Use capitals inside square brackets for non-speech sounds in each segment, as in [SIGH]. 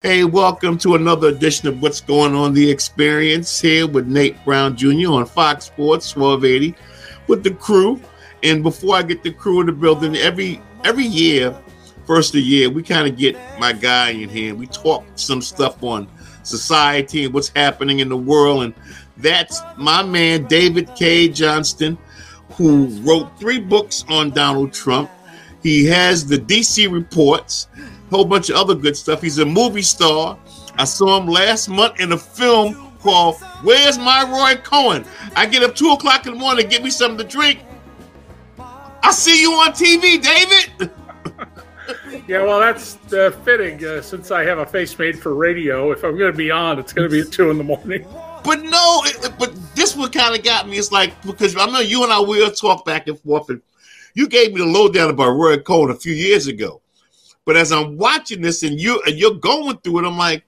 Hey, welcome to another edition of What's Going On The Experience here with Nate Brown Jr. on Fox Sports 1280 with the crew. And before I get the crew in the building, every every year, first of the year, we kind of get my guy in here. We talk some stuff on society and what's happening in the world. And that's my man, David Cay Johnston, who wrote three books on Donald Trump. He has the DC reports a whole bunch of other good stuff. He's a movie star. I saw him last month in a film called Where's My Roy Cohn? I get up two o'clock in the morning to get me something to drink. I see you on TV, David. [LAUGHS] yeah, well, that's uh, fitting uh, since I have a face made for radio. If I'm going to be on, it's going to be at two in the morning. But no, it, but this one kind of got me. It's like because I know you and I will talk back and forth, and you gave me the lowdown about Roy Cohn a few years ago. But as I'm watching this and you and you're going through it, I'm like,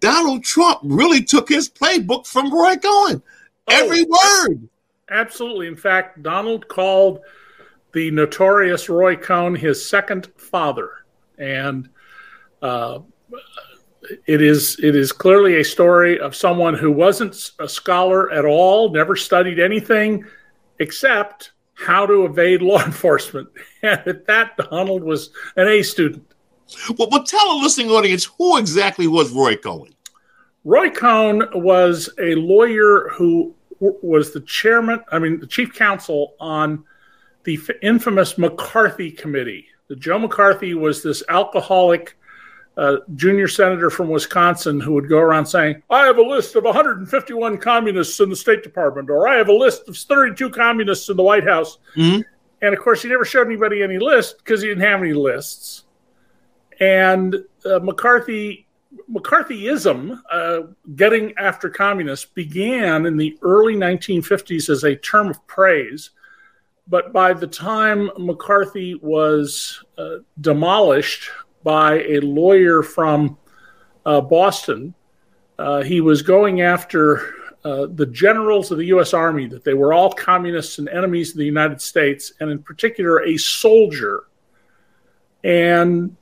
Donald Trump really took his playbook from Roy Cohn. Every oh, word. Absolutely. In fact, Donald called the notorious Roy Cohn his second father, and uh, it is it is clearly a story of someone who wasn't a scholar at all, never studied anything except how to evade law [LAUGHS] enforcement. And at that, Donald was an A student. Well, but tell a listening audience who exactly was Roy Cohn. Roy Cohn was a lawyer who was the chairman, I mean, the chief counsel on the infamous McCarthy Committee. The Joe McCarthy was this alcoholic uh, junior senator from Wisconsin who would go around saying, I have a list of 151 communists in the State Department, or I have a list of 32 communists in the White House. Mm-hmm. And of course, he never showed anybody any list because he didn't have any lists. And uh, McCarthy McCarthyism, uh, getting after communists, began in the early 1950s as a term of praise. But by the time McCarthy was uh, demolished by a lawyer from uh, Boston, uh, he was going after uh, the generals of the U.S. Army, that they were all communists and enemies of the United States, and in particular, a soldier. And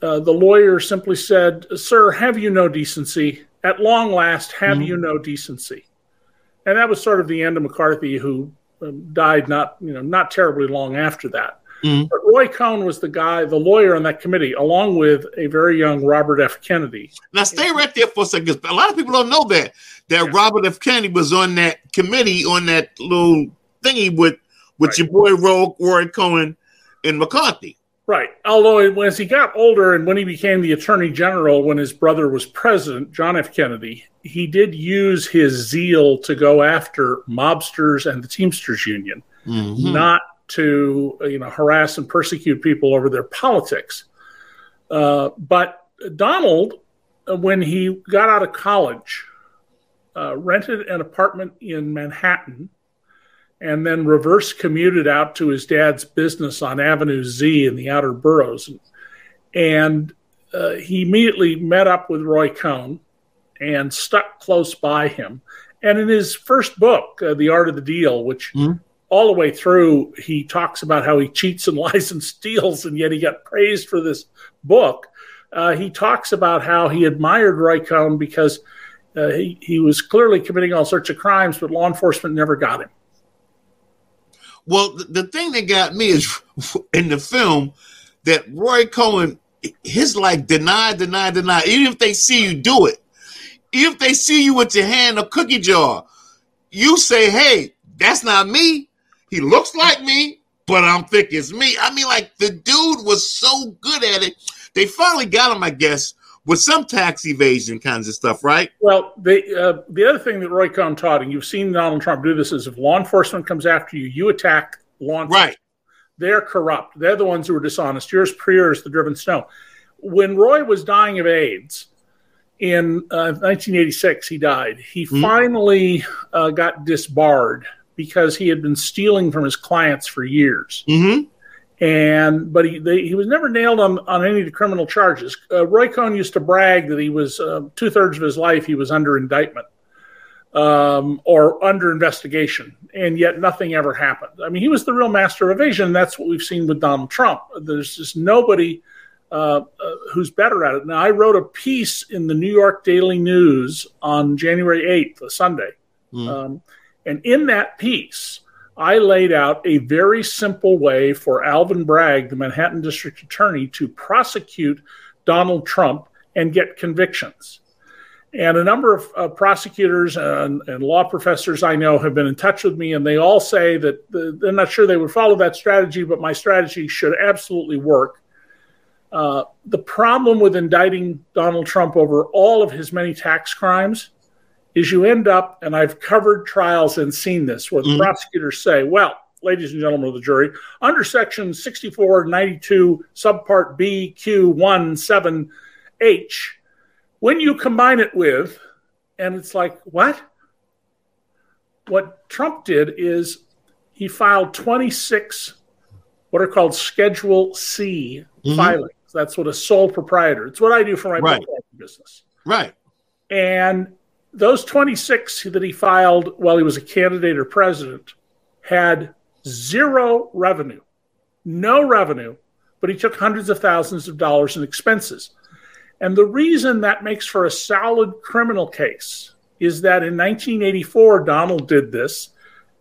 uh, the lawyer simply said, Sir, have you no decency? At long last, have mm-hmm. you no decency? And that was sort of the end of McCarthy, who um, died not, you know, not terribly long after that. Mm-hmm. But Roy Cohn was the guy, the lawyer on that committee, along with a very young Robert F. Kennedy. Now, stay right there for a second. A lot of people don't know that that yeah. Robert F. Kennedy was on that committee on that little thingy with with right. your boy Roy, Roy Cohn and McCarthy. Right. Although as he got older and when he became the attorney general, when his brother was president, John F. Kennedy, he did use his zeal to go after mobsters and the Teamsters Union, mm-hmm. not to you know harass and persecute people over their politics. Uh, but Donald, when he got out of college, uh, rented an apartment in Manhattan and then reverse commuted out to his dad's business on Avenue Z in the outer boroughs. And uh, he immediately met up with Roy Cohn and stuck close by him. And in his first book, uh, The Art of the Deal, which mm-hmm. All the way through, he talks about how he cheats and [LAUGHS] lies and steals, and yet he got praised for this book. Uh, he talks about how he admired Roy Cohn because uh, he, he was clearly committing all sorts of crimes, but law enforcement never got him. Well, the, the thing that got me is [LAUGHS] in the film that Roy Cohn, his like deny, deny, deny. Even if they see you do it, even if they see you with your hand in a cookie jar, you say, "Hey, that's not me. He looks like me, but I'm think it's me." I mean, like the dude was so good at it. They finally got him, I guess, with some tax evasion kinds of stuff, right? Well, the uh, the other thing that Roy Cohn taught, and you've seen Donald Trump do this, is if law enforcement comes after you, you attack law enforcement. Right. They're corrupt. They're the ones who are dishonest. Yours prior is the driven snow. When Roy was dying of AIDS in uh, 1986, he died. He mm-hmm. finally uh, got disbarred because he had been stealing from his clients for years. Mm-hmm and but he they, he was never nailed on on any of the criminal charges. Uh, Roy Cohn used to brag that he was uh, two thirds of his life he was under indictment um, or under investigation, and yet nothing ever happened. I mean, he was the real master of evasion. And that's what we've seen with Donald Trump. There's just nobody uh, uh, who's better at it. Now, I wrote a piece in the New York Daily News on January 8th, a Sunday. Mm. Um, and in that piece, I laid out a very simple way for Alvin Bragg, the Manhattan District Attorney, to prosecute Donald Trump and get convictions. And a number of uh, prosecutors and, and, law professors I know have been in touch with me, and they all say that the, they're not sure they would follow that strategy, but my strategy should absolutely work. Uh, the problem with indicting Donald Trump over all of his many tax crimes is you end up, and I've covered trials and seen this, where the mm-hmm. prosecutors say, well, ladies and gentlemen of the jury, under section 6492, subpart B, Q, 1, 7, H, when you combine it with, and it's like, what? What Trump did is he filed 26 what are called Schedule C mm-hmm. filings. That's what a sole proprietor. It's what I do for my right. business. Right. And those 26 that he filed while he was a candidate or president had zero revenue, no revenue, but he took hundreds of thousands of dollars in expenses. And the reason that makes for a solid criminal case is that in 1984, Donald did this.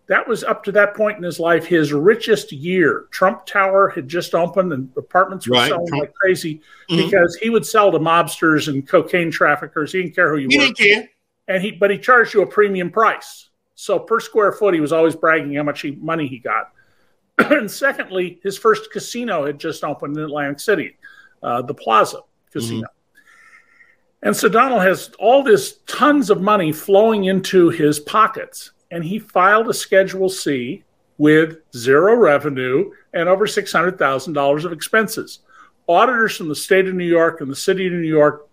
That was up to that point in his life his richest year. Trump Tower had just opened and apartments were right. selling Trump. like crazy mm-hmm. because he would sell to mobsters and cocaine traffickers. He didn't care who you he were. He didn't care and he but he charged you a premium price. So per square foot, he was always bragging how much he, money he got. [CLEARS THROAT] and secondly, his first casino had just opened in Atlantic City, uh, the Plaza Casino. Mm-hmm. And so Donald has all this tons of money flowing into his pockets, and he filed a Schedule C with zero revenue and over six hundred thousand dollars of expenses. Auditors from the state of New York and the city of New York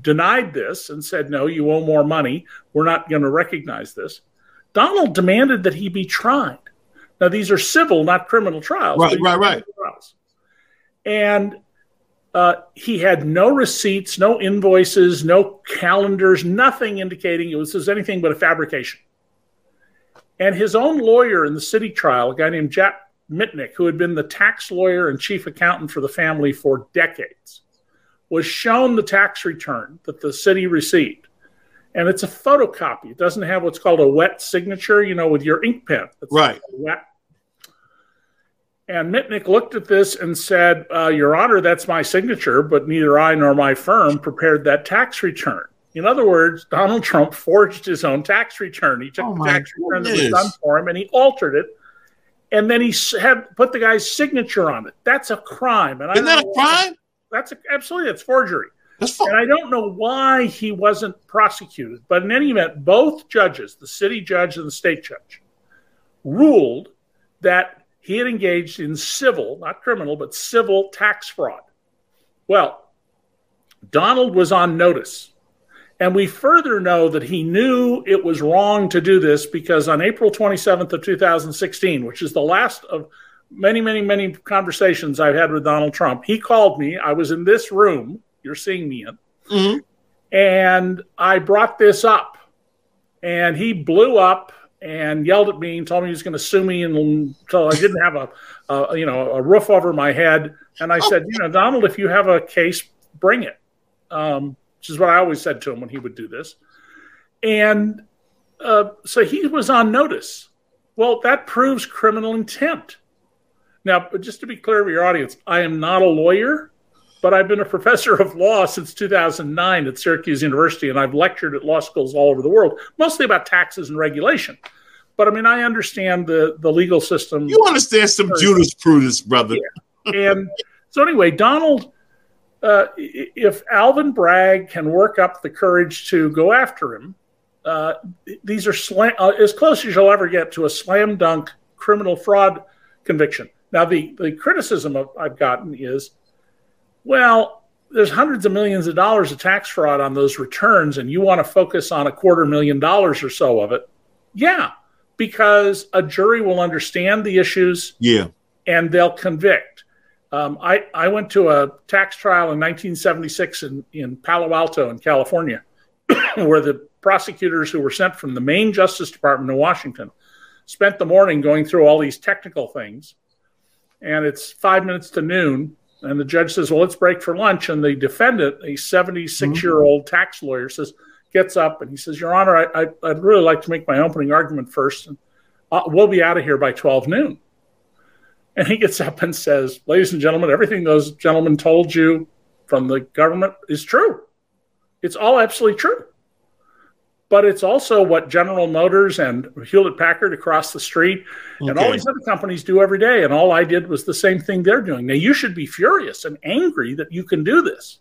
denied this and said, no, you owe more money. We're not going to recognize this. Donald demanded that he be tried. Now, these are civil, not criminal trials. Right, right, right. Trials. And uh, he had no receipts, no invoices, no calendars, nothing indicating it was, it was anything but a fabrication. And his own lawyer in the city trial, a guy named Jack Mitnick, who had been the tax lawyer and chief accountant for the family for decades, was shown the tax return that the city received. And it's a photocopy. It doesn't have what's called a wet signature, you know, with your ink pen. It's right. Wet. And Mitnick looked at this and said, uh, Your Honor, that's my signature, but neither I nor my firm prepared that tax return. In other words, Donald Trump forged his own tax return. He took oh the tax return that was done for him and he altered it. And then he had put the guy's signature on it. That's a crime. And Isn't that a crime? That's a, absolutely that's forgery. That's and I don't know why he wasn't prosecuted, but in any event, both judges, the city judge and the state judge, ruled that he had engaged in civil, not criminal, but civil tax fraud. Well, Donald was on notice. And we further know that he knew it was wrong to do this because on April 27th of 2016, which is the last of many, many, many conversations I've had with Donald Trump. He called me. I was in this room you're seeing me in. Mm-hmm. And I brought this up. And he blew up and yelled at me and told me he was going to sue me until I didn't have a, a, you know a roof over my head. And I said, you know, Donald, if you have a case, bring it. Um, which is what I always said to him when he would do this. And uh, so he was on notice. Well, that proves criminal intent. Now, just to be clear to your audience, I am not a lawyer, but I've been a professor of law since 2009 at Syracuse University, and I've lectured at law schools all over the world, mostly about taxes and regulation. But I mean, I understand the, the legal system. You understand some jurisprudence, brother. Yeah. And so, anyway, Donald, uh, if Alvin Bragg can work up the courage to go after him, uh, these are slam- uh, as close as you'll ever get to a slam dunk criminal fraud conviction. Now, the, the criticism of, I've gotten is, well, there's hundreds of millions of dollars of tax fraud on those returns, and you want to focus on a quarter million dollars or so of it. Yeah, because a jury will understand the issues. Yeah. And they'll convict. Um, I, I went to a tax trial in 1976 in, in Palo Alto in California, [COUGHS] where the prosecutors who were sent from the Main Justice Department in Washington spent the morning going through all these technical things and it's five minutes to noon, And the judge says, Well, let's break for lunch. And the defendant, a 76 year old tax lawyer, says, gets up and he says, Your Honor, I, I, would really like to make my opening argument first. And uh, we'll be out of here by 12 noon. And he gets up and says, Ladies and gentlemen, everything those gentlemen told you from the government is true. It's all absolutely true. But it's also what General Motors and Hewlett Packard across the street okay. and all these other companies do every day. And all I did was the same thing they're doing. Now, you should be furious and angry that you can do this.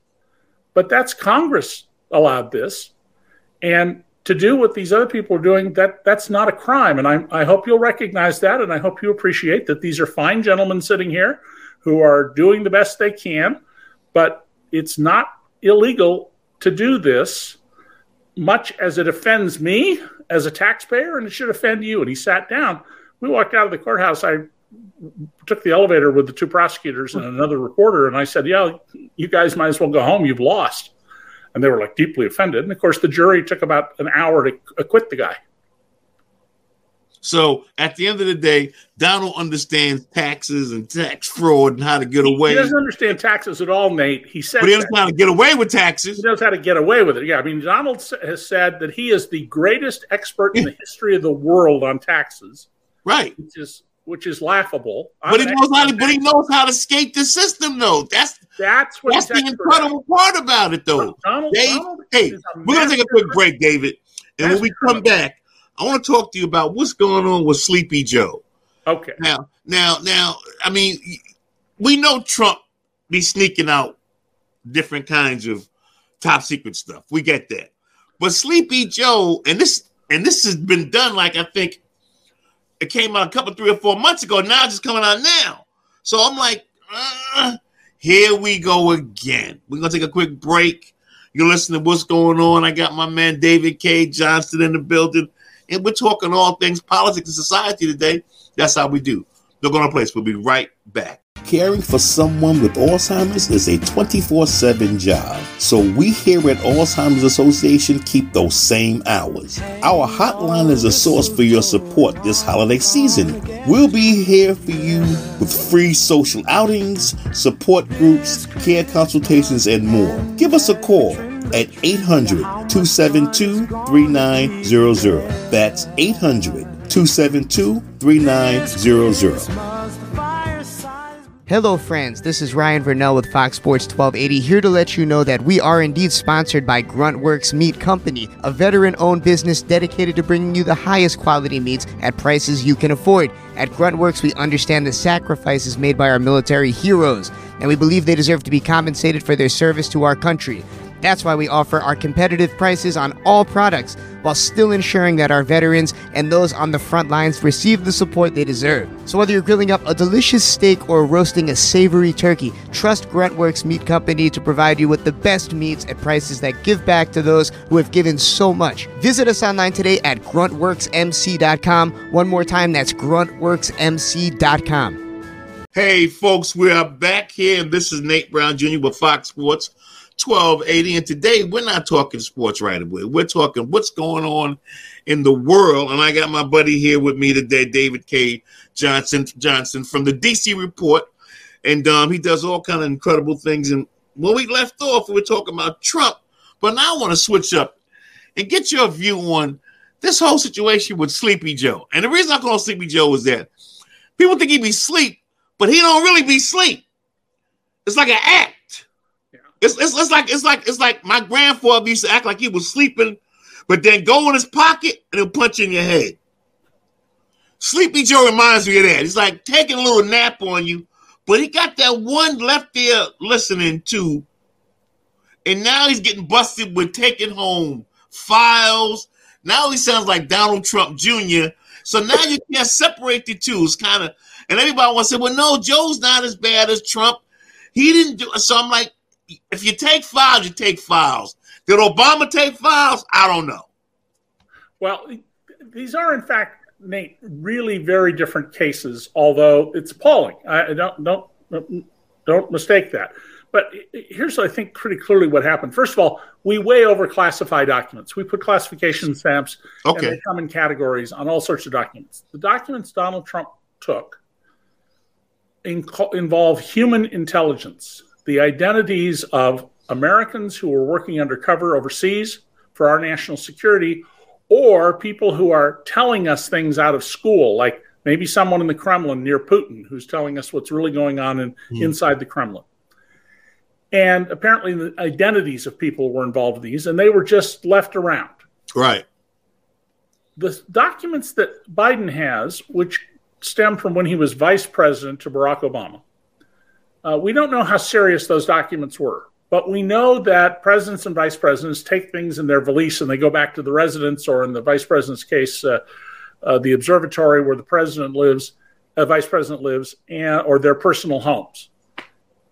But that's Congress allowed this. And to do what these other people are doing, that that's not a crime. And I, I hope you'll recognize that. And I hope you appreciate that these are fine gentlemen sitting here who are doing the best they can. But it's not illegal to do this, much as it offends me as a taxpayer, and it should offend you. And he sat down. We walked out of the courthouse. I took the elevator with the two prosecutors and another reporter, and I said, "Yeah, you guys might as well go home. You've lost." And they were like deeply offended. And of course, the jury took about an hour to acquit the guy. So at the end of the day, Donald understands taxes and tax fraud and how to get away. He doesn't understand taxes at all, Nate. He said, but he knows how to get away with taxes. He knows how to get away with it. Yeah, I mean, Donald has said that he is the greatest expert in the [LAUGHS] history of the world on taxes. Right. Which is which is laughable. but he knows how to. But he knows how to skate the system, though. That's that's what that's the incredible at. part about it, though. Donald, Dave, Donald hey, we're gonna take a quick break, David, and when we come back. I want to talk to you about what's going on with Sleepy Joe. Okay. Now, now, now, I mean, we know Trump be sneaking out different kinds of top secret stuff. We get that. But Sleepy Joe, and this and this has been done like I think it came out a couple, three or four months ago. Now it's just coming out now. So I'm like, uh, here we go again. We're gonna take a quick break. You're listening to what's going on. I got my man David Cay Johnston in the building and we're talking all things politics and society today. That's how we do. On our place. We'll be right back. Caring for someone with Alzheimer's is a 24 7 job, so we here at Alzheimer's Association keep those same hours. Our hotline is a source for your support this holiday season. We'll be here for you with free social outings, support groups, care consultations, and more. Give us a call at 800 272 3900. That's 800 272 3900. Hello, friends. This is Ryan Verneuille with Fox Sports 1280 here to let you know that we are indeed sponsored by Gruntworks Meat Company, a veteran owned business dedicated to bringing you the highest quality meats at prices you can afford. At Gruntworks, we understand the sacrifices made by our military heroes, and we believe they deserve to be compensated for their service to our country. That's why we offer our competitive prices on all products while still ensuring that our veterans and those on the front lines receive the support they deserve. So, whether you're grilling up a delicious steak or roasting a savory turkey, trust Gruntworks Meat Company to provide you with the best meats at prices that give back to those who have given so much. Visit us online today at gruntworksmc.com. One more time, that's gruntworksmc.com. Hey, folks, we are back here, and this is Nate Brown Jr. with Fox Sports. 1280. And today we're not talking sports right away. We're talking what's going on in the world. And I got my buddy here with me today, David Cay Johnson Johnson from the DC Report. And um, he does all kind of incredible things. And when we left off, we were talking about Trump. But now I want to switch up and get your view on this whole situation with Sleepy Joe. And the reason I call Sleepy Joe is that people think he be sleep, but he don't really be sleep. It's like an act. It's, it's, it's like it's like it's like my grandfather used to act like he was sleeping, but then go in his pocket and he'll punch in your head. Sleepy Joe reminds me of that. He's like taking a little nap on you, but he got that one left ear listening to, and now he's getting busted with taking home files. Now he sounds like Donald Trump Jr. So now you can't separate the two. It's kind of, and everybody wants to say, well, no, Joe's not as bad as Trump. He didn't do. So I'm like, if you take files, you take files. Did Obama take files? I don't know. Well, these are in fact, Nate, really very different cases. Although it's appalling. I don't don't don't mistake that. But here's, I think, pretty clearly what happened. First of all, we way over classify documents. We put classification stamps, okay. and they come in categories on all sorts of documents. The documents Donald Trump took involve human intelligence, the identities of Americans who are working undercover overseas for our national security, or people who are telling us things out of school, like maybe someone in the Kremlin near Putin who's telling us what's really going on in, mm. inside the Kremlin. And apparently, the identities of people were involved in these, and they were just left around. Right. The documents that Biden has, which stem from when he was vice president to Barack Obama, uh, we don't know how serious those documents were. But we know that presidents and vice presidents take things in their valise and they go back to the residence, or in the vice president's case, uh, uh, the observatory where the president lives, uh, vice president lives, and or their personal homes.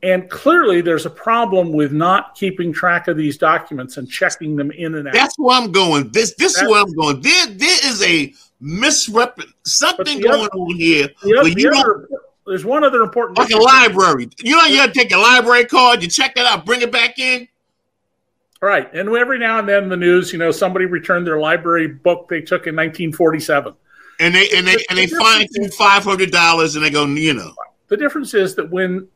And clearly, there's a problem with not keeping track of these documents and checking them in and out. That's where I'm going. This this That's, is where I'm going. There there is a misrep something going other, on here. The other, the other, there's one other important. Like a library. You know, you got to take a library card, you check it out, bring it back in. Right, and every now and then, the news, you know, somebody returned their library book they took in 1947, and they and they and they find you five hundred dollars, and they go, you know. The difference is that when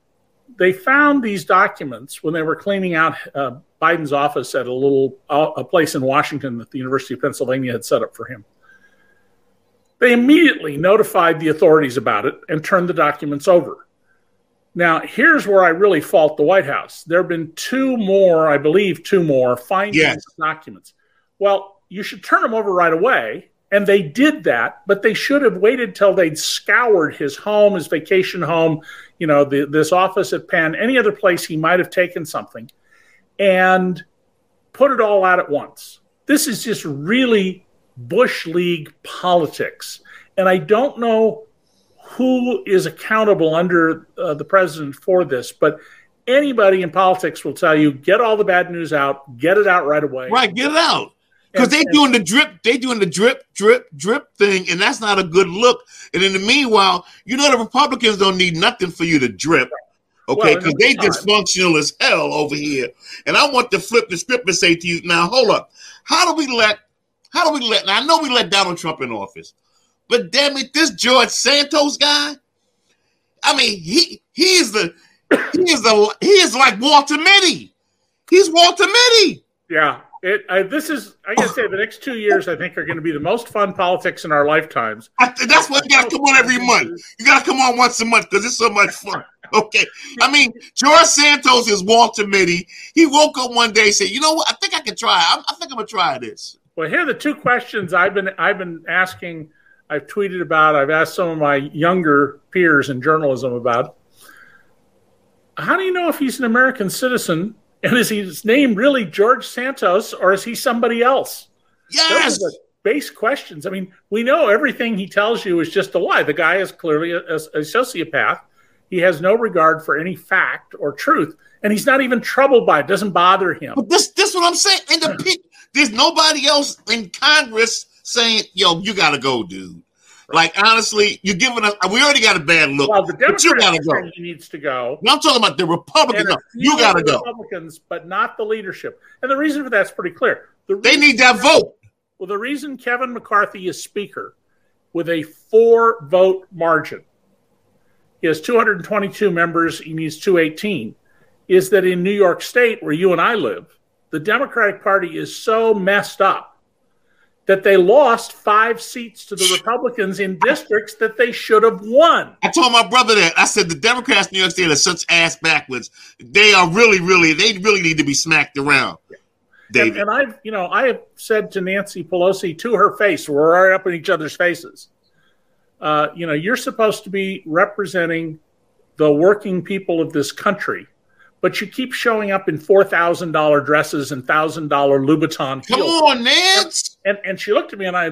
they found these documents when they were cleaning out uh, Biden's office at a little uh, a place in Washington that the University of Pennsylvania had set up for him. They immediately notified the authorities about it and turned the documents over. Now, here's where I really fault the White House. There have been two more, I believe, two more findings yes. documents. Well, you should turn them over right away. And they did that, but they should have waited till they'd scoured his home, his vacation home, you know, the, this office at Penn, any other place he might have taken something, and put it all out at once. This is just really Bush League politics. And I don't know who is accountable under uh, the president for this, but anybody in politics will tell you get all the bad news out, get it out right away. Right, get it out. Because they doing the drip, they doing the drip, drip, drip thing, and that's not a good look. And in the meanwhile, you know the Republicans don't need nothing for you to drip. Okay, because well, they dysfunctional as hell over here. And I want to flip the script and say to you, now hold up. How do we let how do we let? Now I know we let Donald Trump in office, but damn it, this George Santos guy. I mean, he he is the he is the he is like Walter Mitty. He's Walter Mitty. Yeah, it. I, this is. I gotta say, the next two years I think are going to be the most fun politics in our lifetimes. I, that's why you got to come on every month. You got to come on once a month because it's so much fun. Okay, I mean George Santos is Walter Mitty. He woke up one day and said, "You know what? I think I can try. I, I think I'm gonna try this." Well, here are the two questions I've been I've been asking. I've tweeted about. I've asked some of my younger peers in journalism about. How do you know if he's an American citizen? And is his name really George Santos, or is he somebody else? Yes. base questions. I mean, we know everything he tells you is just a lie. The guy is clearly a, a, sociopath. He has no regard for any fact or truth, and he's not even troubled by it. Doesn't bother him. But this, this, what I'm saying. And the [CLEARS THROAT] there's nobody else in Congress saying, "Yo, you got to go, dude." Like honestly, you're giving us. We already got a bad look. Well, the Democrats you gotta go. He needs to go. I'm talking about the Republicans. You got to go. Republicans, but not the leadership. And the reason for that's pretty clear. The they need that vote. Well, the reason Kevin McCarthy is Speaker with a four vote margin, he has 222 members. He needs 218. Is that in New York State, where you and I live, the Democratic Party is so messed up that they lost five seats to the Republicans in districts that they should have won. I told my brother that. I said the Democrats in New York State are such ass backwards. They are really, really, they really need to be smacked around. David. And, and I've, you know, I have said to Nancy Pelosi to her face, we're right up in each other's faces. Uh, you know, you're supposed to be representing the working people of this country but you keep showing up in four thousand dollar dresses and thousand dollar Louboutin heels. Come on, Nancy. And, and, and she looked at me and I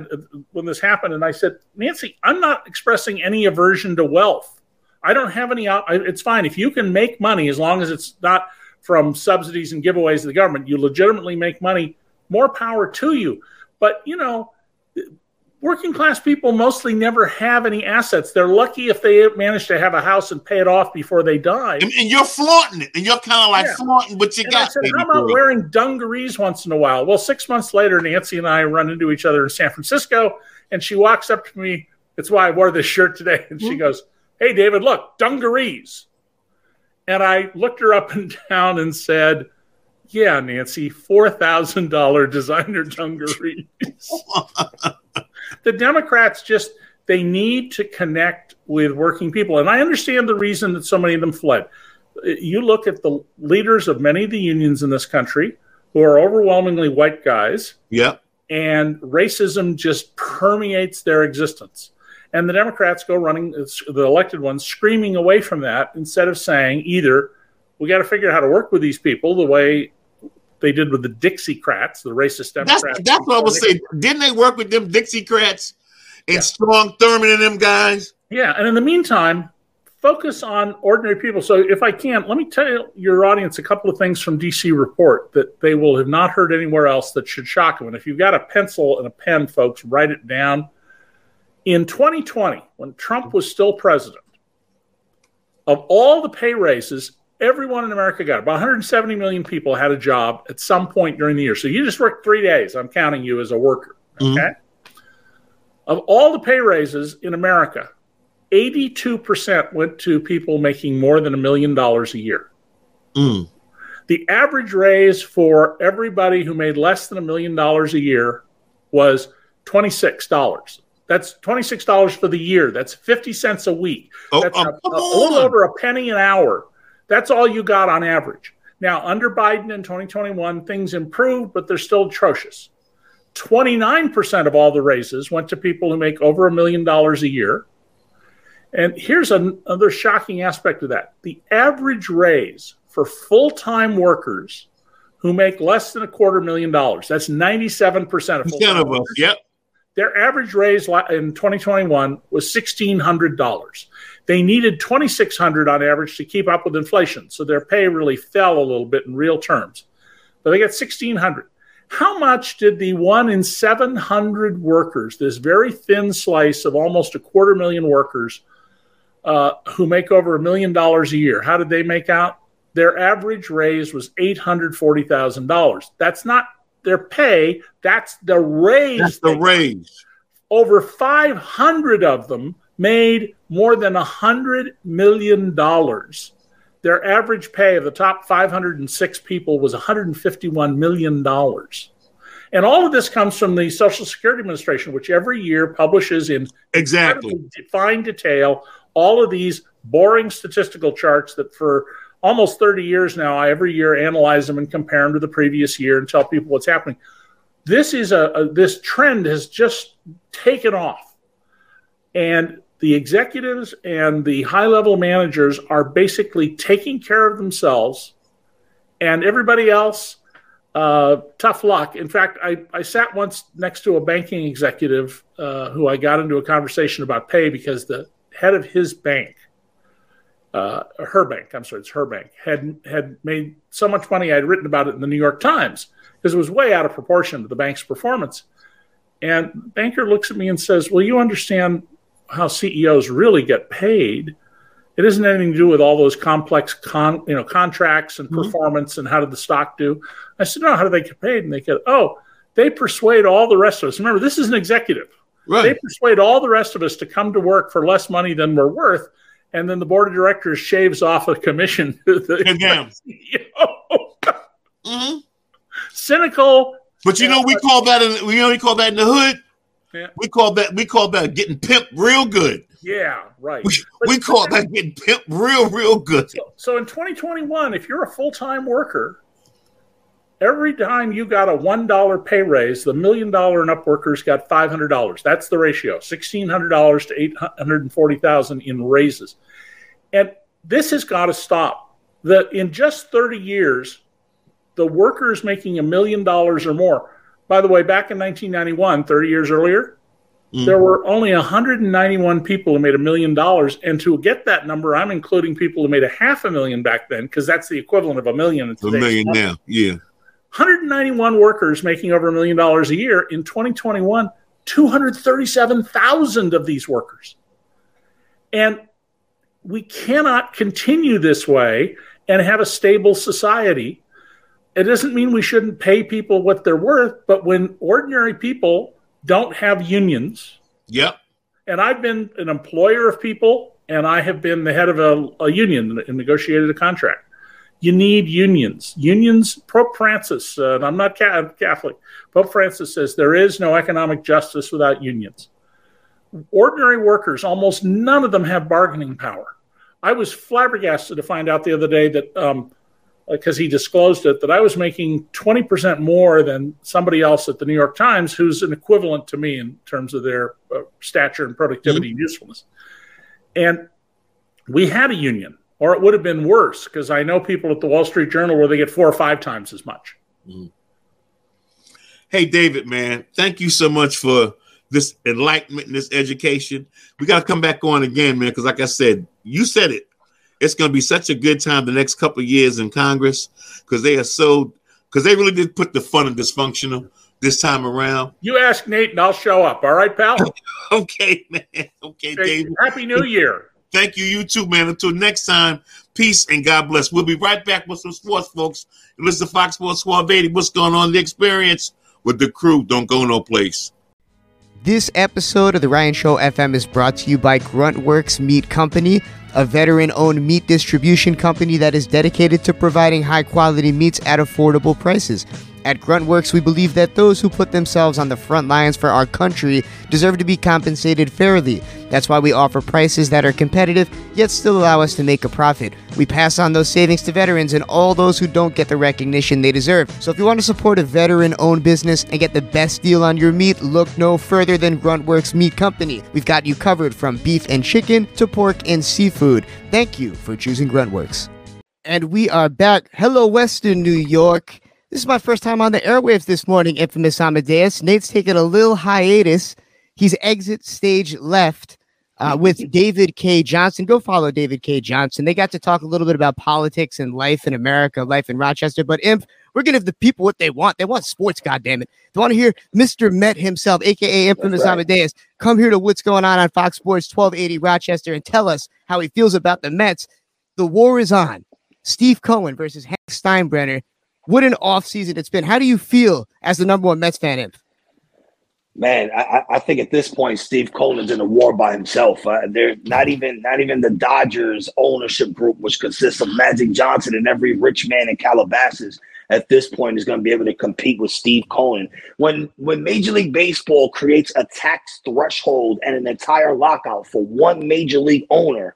when this happened and I said, Nancy, I'm not expressing any aversion to wealth. I don't have any. It's fine if you can make money as long as it's not from subsidies and giveaways to the government. You legitimately make money. More power to you. But you know, working class people mostly never have any assets. They're lucky if they manage to have a house and pay it off before they die. And, and you're flaunting it, and you're kind of like yeah. flaunting what you and got. I said, How about wearing dungarees once in a while? Well, six months later, Nancy and I run into each other in San Francisco, and she walks up to me. It's why I wore this shirt today, and she mm-hmm. goes, Hey, David, look, dungarees. And I looked her up and [LAUGHS] down and said, Yeah, Nancy, $4,000 designer [LAUGHS] dungarees. [LAUGHS] the Democrats just, they need to connect with working people. And I understand the reason that so many of them fled. You look at the leaders of many of the unions in this country who are overwhelmingly white guys. Yeah. And racism just permeates their existence. And the Democrats go running, the elected ones, screaming away from that instead of saying either we got to figure out how to work with these people the way they did with the Dixiecrats, the racist Democrats. That's, that's what I was saying. Didn't they work with them Dixiecrats and yeah. Strom Thurmond and them guys? Yeah. And in the meantime, focus on ordinary people. So, if I can, let me tell your audience a couple of things from DC Report that they will have not heard anywhere else that should shock them. And if you've got a pencil and a pen, folks, write it down. In 2020, when Trump was still president, of all the pay raises, everyone in America got it. about 170 million people had a job at some point during the year. So you just worked three days. I'm counting you as a worker. Mm-hmm. Okay. Mm-hmm. Of all the pay raises in America, 82% went to people making more than a million dollars a year. Mm. The average raise for everybody who made less than a million dollars a year was $26. That's $26 for the year. That's 50 cents a week. Oh, That's a, a, a little over a penny an hour. That's all you got on average. Now, under Biden in 2021, things improved, but they're still atrocious. 29% of all the raises went to people who make over a million dollars a year. And here's another shocking aspect of that the average raise for full time workers who make less than a quarter million dollars, that's 97% of full of us, yep. Their average raise in 2021 was $1,600. They needed 2,600 on average to keep up with inflation. So their pay really fell a little bit in real terms. But they got 1,600. How much did the one in 700 workers, this very thin slice of almost a quarter million workers, uh, who make over a million dollars a year. How did they make out? Their average raise was eight hundred forty thousand dollars. That's not their pay. That's the raise. That's the raise. Over five hundred of them made more than a hundred million dollars. Their average pay of the top 506 people was 151 million dollars. And all of this comes from the Social Security Administration, which every year publishes in exactly fine detail all of these boring statistical charts that for almost 30 years now, I every year analyze them and compare them to the previous year and tell people what's happening. This is a, a this trend has just taken off. And the executives and the high level managers are basically taking care of themselves and everybody else uh, tough luck. In fact, I, I sat once next to a banking executive uh, who I got into a conversation about pay because the head of his bank, uh, her bank, I'm sorry, it's her bank, had had made so much money. I'd written about it in the New York Times because it was way out of proportion to the bank's performance. And the banker looks at me and says, "Well, you understand how CEOs really get paid." It isn't anything to do with all those complex con, you know, contracts and mm-hmm. performance and how did the stock do. I said, no, how do they get paid? And they get, oh, they persuade all the rest of us. Remember, this is an executive. Right. They persuade all the rest of us to come to work for less money than we're worth, and then the board of directors shaves off a commission [LAUGHS] to the. [LAUGHS] Mm-hmm. Cynical. But you know, we call that in, we only call that in the hood. Yeah. We call that we call that getting pimped real good. Yeah, right. We, we call that getting pimped real, real good. So, so in 2021, if you're a full time worker every time you got a $1 pay raise, the million dollar and up workers got $500. That's the ratio, $1,600 to 840,000 in raises. And this has got to stop. That in just 30 years, the workers making a million dollars or more. By the way, back in 1991, 30 years earlier, mm-hmm. there were only 191 people who made a million dollars. And to get that number, I'm including people who made a half a million back then, because that's the equivalent of a million. A million now, yeah. 191 workers making over a million dollars a year. In 2021, 237,000 of these workers. And we cannot continue this way and have a stable society. It doesn't mean we shouldn't pay people what they're worth, but when ordinary people don't have unions. Yep. And I've been an employer of people and I have been the head of a, a union and negotiated a contract. You need unions. Unions, Pope Francis, uh, and I'm not Catholic, Pope Francis says there is no economic justice without unions. Ordinary workers, almost none of them have bargaining power. I was flabbergasted to find out the other day that, because he disclosed it, that I was making 20% more than somebody else at the New York Times who's an equivalent to me in terms of their uh, stature and productivity mm-hmm. and usefulness. And we had a union or it would have been worse because I know people at the Wall Street Journal where they get four or five times as much. Mm. Hey, David, man, thank you so much for this enlightenment and this education. We got to come back on again, man, because like I said, you said it. It's going to be such a good time the next couple of years in Congress because they are so because they really did put the fun and dysfunctional this time around. You ask Nate, and I'll show up. All right, pal. [LAUGHS] okay, man. Okay, David. Happy New Year. Thank you, you too, man. Until next time, peace and God bless. We'll be right back with some sports, folks. And listen to Fox Sports 1280. What's going on the experience with the crew? Don't go no place. This episode of the Ryan Show FM is brought to you by Gruntworks Meat Company, a veteran owned meat distribution company that is dedicated to providing high quality meats at affordable prices. At Gruntworks, we believe that those who put themselves on the front lines for our country deserve to be compensated fairly. That's why we offer prices that are competitive, yet still allow us to make a profit. We pass on those savings to veterans and all those who don't get the recognition they deserve. So if you want to support a veteran owned business and get the best deal on your meat, look no further than Gruntworks Meat Company. We've got you covered from beef and chicken to pork and seafood. Thank you for choosing Gruntworks. And we are back. Hello, Western New York. This is my first time on the airwaves this morning, infamous Amadeus. Nate's taking a little hiatus. He's exit stage left uh, with David Cay Johnson. Go follow David Cay Johnson. They got to talk a little bit about politics and life in America, life in Rochester. But Imp, we're gonna give the people what they want. They want sports, goddamn it. They want to hear Mr. Met himself, aka infamous right. Amadeus, come here to what's going on on Fox Sports 1280 Rochester and tell us how he feels about the Mets. The war is on. Steve Cohen versus Hank Steinbrenner what an offseason it's been. How do you feel as the number one Mets fan, Imp? Man, I, I, think at this point Steve Cohen's in a war by himself. Uh, they're not even not even the Dodgers ownership group, which consists of Magic Johnson and every rich man in Calabasas, at this point is going to be able to compete with Steve Cohen. When when Major League Baseball creates a tax threshold and an entire lockout for one major league owner,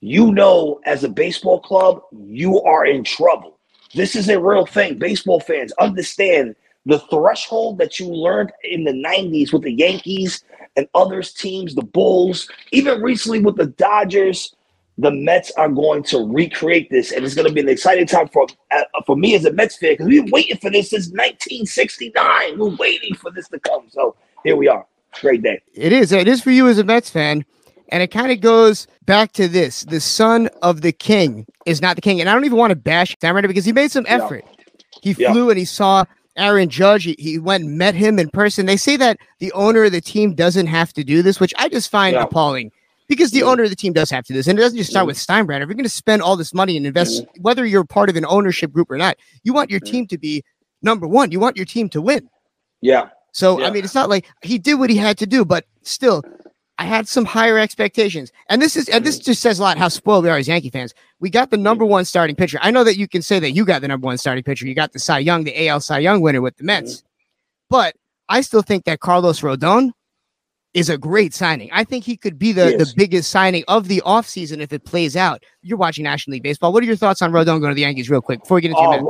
you know as a baseball club you are in trouble this is a real thing. Baseball fans understand the threshold that you learned in the 90s with the Yankees and others teams, the Bulls, even recently with the Dodgers. The Mets are going to recreate this, and it's going to be an exciting time for uh, for me as a Mets fan because we've been waiting for this since 1969. We're waiting for this to come. So here we are. Great day. It is. It is for you as a Mets fan. And it kind of goes back to this the son of the king is not the king. And I don't even want to bash Sam because he made some effort. Yeah. He flew yeah. and he saw Aaron Judge. He, he, went and met him in person. They say that the owner of the team doesn't have to do this, which I just find yeah. appalling because the mm-hmm. owner of the team does have to do this. And it doesn't just start mm-hmm. with Steinbrenner. If you're going to spend all this money and invest, mm-hmm. whether you're part of an ownership group or not, you want your team to be number one. You want your team to win. Yeah. So, I mean, it's not like he did what he had to do, but still, I had some higher expectations. And this is and this just says a lot how spoiled we are as Yankee fans. We got the number one starting pitcher. I know that you can say that you got the number one starting pitcher. You got the Cy Young, the AL Cy Young winner with the Mets. But I still think that Carlos Rodon is a great signing. I think he could be the, the biggest signing of the offseason if it plays out. You're watching National League Baseball. What are your thoughts on Rodon going to the Yankees real quick before we get into uh,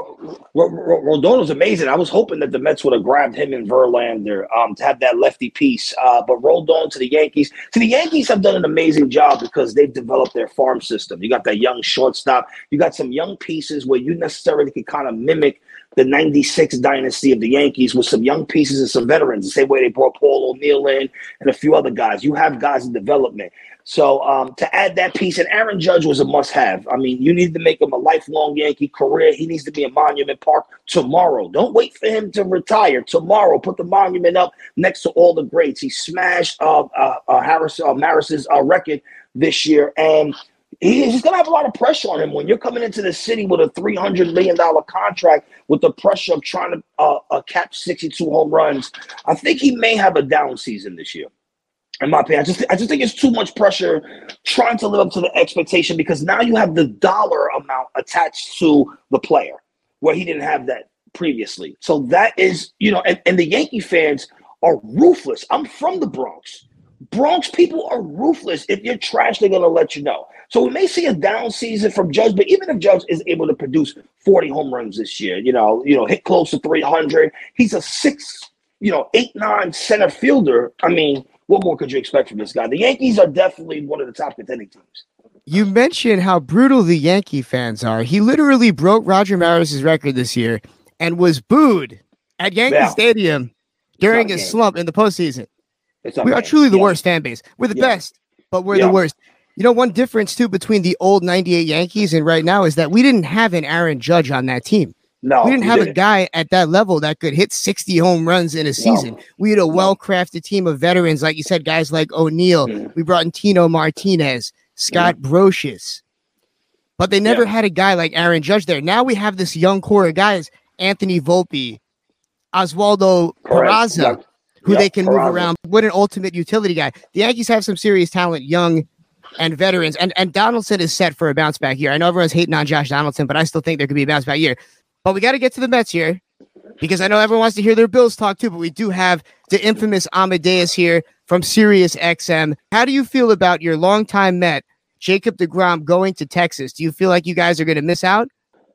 Rodon was amazing. I was hoping that the Mets would have grabbed him and Verlander um, to have that lefty piece. Uh, but Rodon to the Yankees. To the Yankees have done an amazing job because they've developed their farm system. You got that young shortstop. You got some young pieces where you necessarily can kind of mimic – the 96 dynasty of the Yankees with some young pieces and some veterans, the same way they brought Paul O'Neill in and a few other guys. You have guys in development. So um, to add that piece, and Aaron Judge was a must have. I mean, you need to make him a lifelong Yankee career. He needs to be a Monument Park tomorrow. Don't wait for him to retire. Tomorrow, put the monument up next to all the greats. He smashed uh, uh, uh, Harris, uh, Maris's uh, record this year. And he's going to have a lot of pressure on him when you're coming into the city with a $300 million contract with the pressure of trying to uh, uh, catch 62 home runs. I think he may have a down season this year. In my opinion, I just I just think it's too much pressure trying to live up to the expectation because now you have the dollar amount attached to the player where he didn't have that previously. So that is, you know, and, and the Yankee fans are ruthless. I'm from the Bronx. Bronx people are ruthless. If you're trash, they're gonna let you know. So we may see a down season from Judge, but even if Judge is able to produce 40 home runs this year, you know, you know, hit close to 300, he's a six, you know, eight nine center fielder. I mean, what more could you expect from this guy? The Yankees are definitely one of the top contending teams. You mentioned how brutal the Yankee fans are. He literally broke Roger Maris's record this year and was booed at Yankee yeah. Stadium during his slump in the postseason. We are truly the yeah. worst fan base. We're the yeah. best, but we're the worst. You know, one difference too between the old 98 Yankees and right now is that we didn't have an Aaron Judge on that team. No, we didn't have didn't. a guy at that level that could hit 60 home runs in a season. No. We had a well crafted team of veterans, like you said, guys like O'Neill. Mm. We brought in Tino Martinez, Scott mm. Brosius. But they never yeah. had a guy like Aaron Judge there. Now we have this young core of guys, Anthony Volpe, Oswaldo Peraza, who they can Peraza. move around. What an ultimate utility guy. The Yankees have some serious talent, young and veterans. And and Donaldson is set for a bounce back year. I know everyone's hating on Josh Donaldson, but I still think there could be a bounce back year. But we got to get to the Mets here because I know everyone wants to hear their Bills talk too. But we do have the infamous Amadeus here from Sirius XM. How do you feel about your longtime Met, Jacob DeGrom, going to Texas? Do you feel like you guys are going to miss out?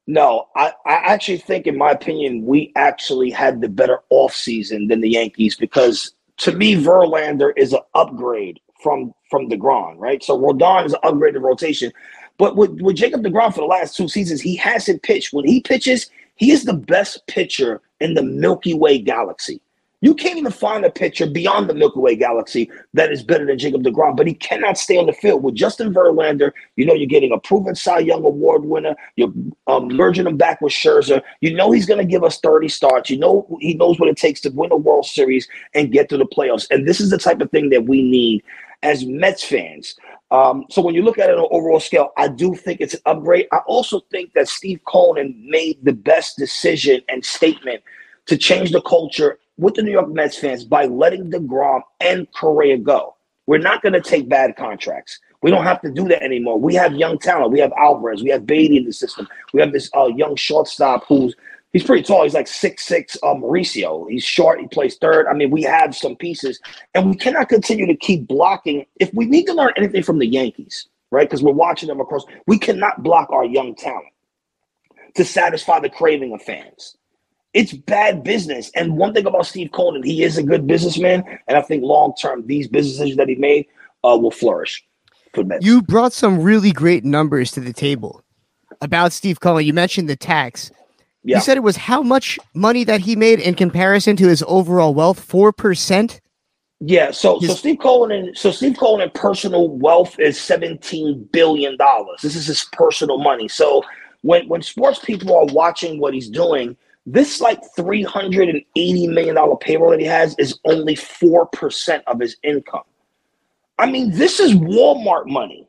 No, I, I actually think, in my opinion, we actually had the better offseason than the Yankees because to me, Verlander is an upgrade from from DeGrom, right? So Rodon is an upgraded rotation. But with, with Jacob DeGrom for the last two seasons, he hasn't pitched. When he pitches, he is the best pitcher in the Milky Way galaxy. You can't even find a pitcher beyond the Milky Way galaxy that is better than Jacob DeGrom, but he cannot stay on the field. With Justin Verlander, you know you're getting a proven Cy Young Award winner. You're um, merging him back with Scherzer. You know he's going to give us 30 starts. You know he knows what it takes to win a World Series and get to the playoffs. And this is the type of thing that we need as Mets fans. Um, so when you look at it on an overall scale, I do think it's an upgrade. I also think that Steve Cohen made the best decision and statement to change the culture with the New York Mets fans by letting DeGrom and Correa go. We're not going to take bad contracts. We don't have to do that anymore. We have young talent. We have Alvarez. We have Baty in the system. We have this uh, young shortstop who's he's pretty tall. He's like six six. Uh, Mauricio. He's short. He plays third. I mean, we have some pieces, and we cannot continue to keep blocking. If we need to learn anything from the Yankees, right? Because we're watching them across, we cannot block our young talent to satisfy the craving of fans. It's bad business. And one thing about Steve Cohen, he is a good businessman, and I think long term, these businesses that he made uh, will flourish. You brought some really great numbers to the table about Steve Cohen. You mentioned the tax. Yeah. You said it was how much money that he made in comparison to his overall wealth? Four percent. Yeah. So his- so Steve Cohen and so Steve Cohen and personal wealth is seventeen billion dollars. This is his personal money. So when when sports people are watching what he's doing, this like three hundred and eighty million dollar payroll that he has is only four percent of his income. I mean, this is Walmart money.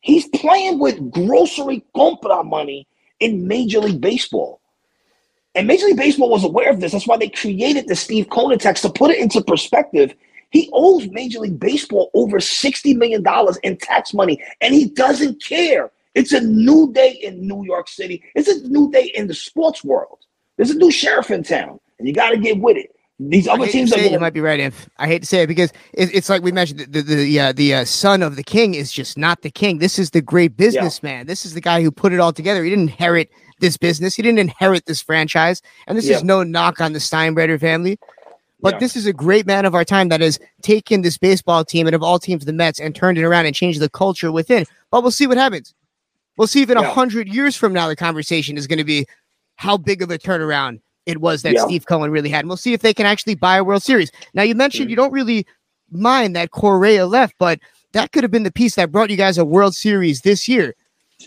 He's playing with grocery compra money in Major League Baseball. And Major League Baseball was aware of this. That's why they created the Steve Cohen tax to put it into perspective. He owes Major League Baseball over $60 million in tax money, and he doesn't care. It's a new day in New York City. It's a new day in the sports world. There's a new sheriff in town, and you got to get with it. These other teams are. You might be right, If I hate to say it because it, it's like we mentioned the the the, uh, the uh, son of the king is just not the king. This is the great businessman. Yeah. This is the guy who put it all together. He didn't inherit this business. He didn't inherit this franchise. And this yeah. is no knock on the Steinbrenner family. But yeah. this is a great man of our time that has taken this baseball team and of all teams, the Mets, and turned it around and changed the culture within. But we'll see what happens. We'll see if in a yeah. hundred years from now the conversation is going to be how big of a turnaround it was that yeah. Steve Cohen really had. And we'll see if they can actually buy a World Series. Now you mentioned mm-hmm. you don't really mind that Correa left, but that could have been the piece that brought you guys a World Series this year.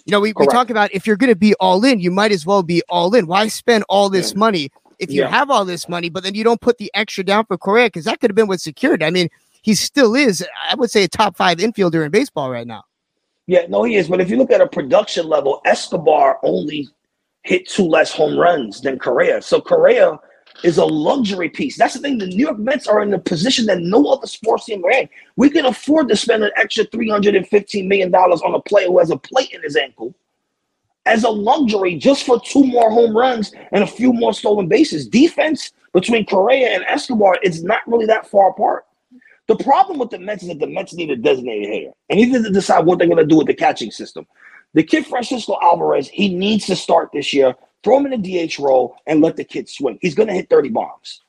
You know, we, we talk about if you're going to be all in, you might as well be all in. Why spend all this money if you yeah. have all this money, but then you don't put the extra down for Correa? Because that could have been what secured. I mean, he still is, I would say, a top five infielder in baseball right now. Yeah, no, he is. But if you look at a production level, Escobar only hit two less home runs than Correa. So Correa is a luxury piece. That's the thing. The New York Mets are in a position that no other sports team are in. We can afford to spend an extra $315 million on a player who has a plate in his ankle as a luxury just for two more home runs and a few more stolen bases. Defense between Correa and Escobar is not really that far apart. The problem with the Mets is that the Mets need a designated hitter and need to decide what they're going to do with the catching system. The kid Francisco Alvarez, he needs to start this year. Throw him in the DH role and let the kid swing. He's going to hit 30 bombs.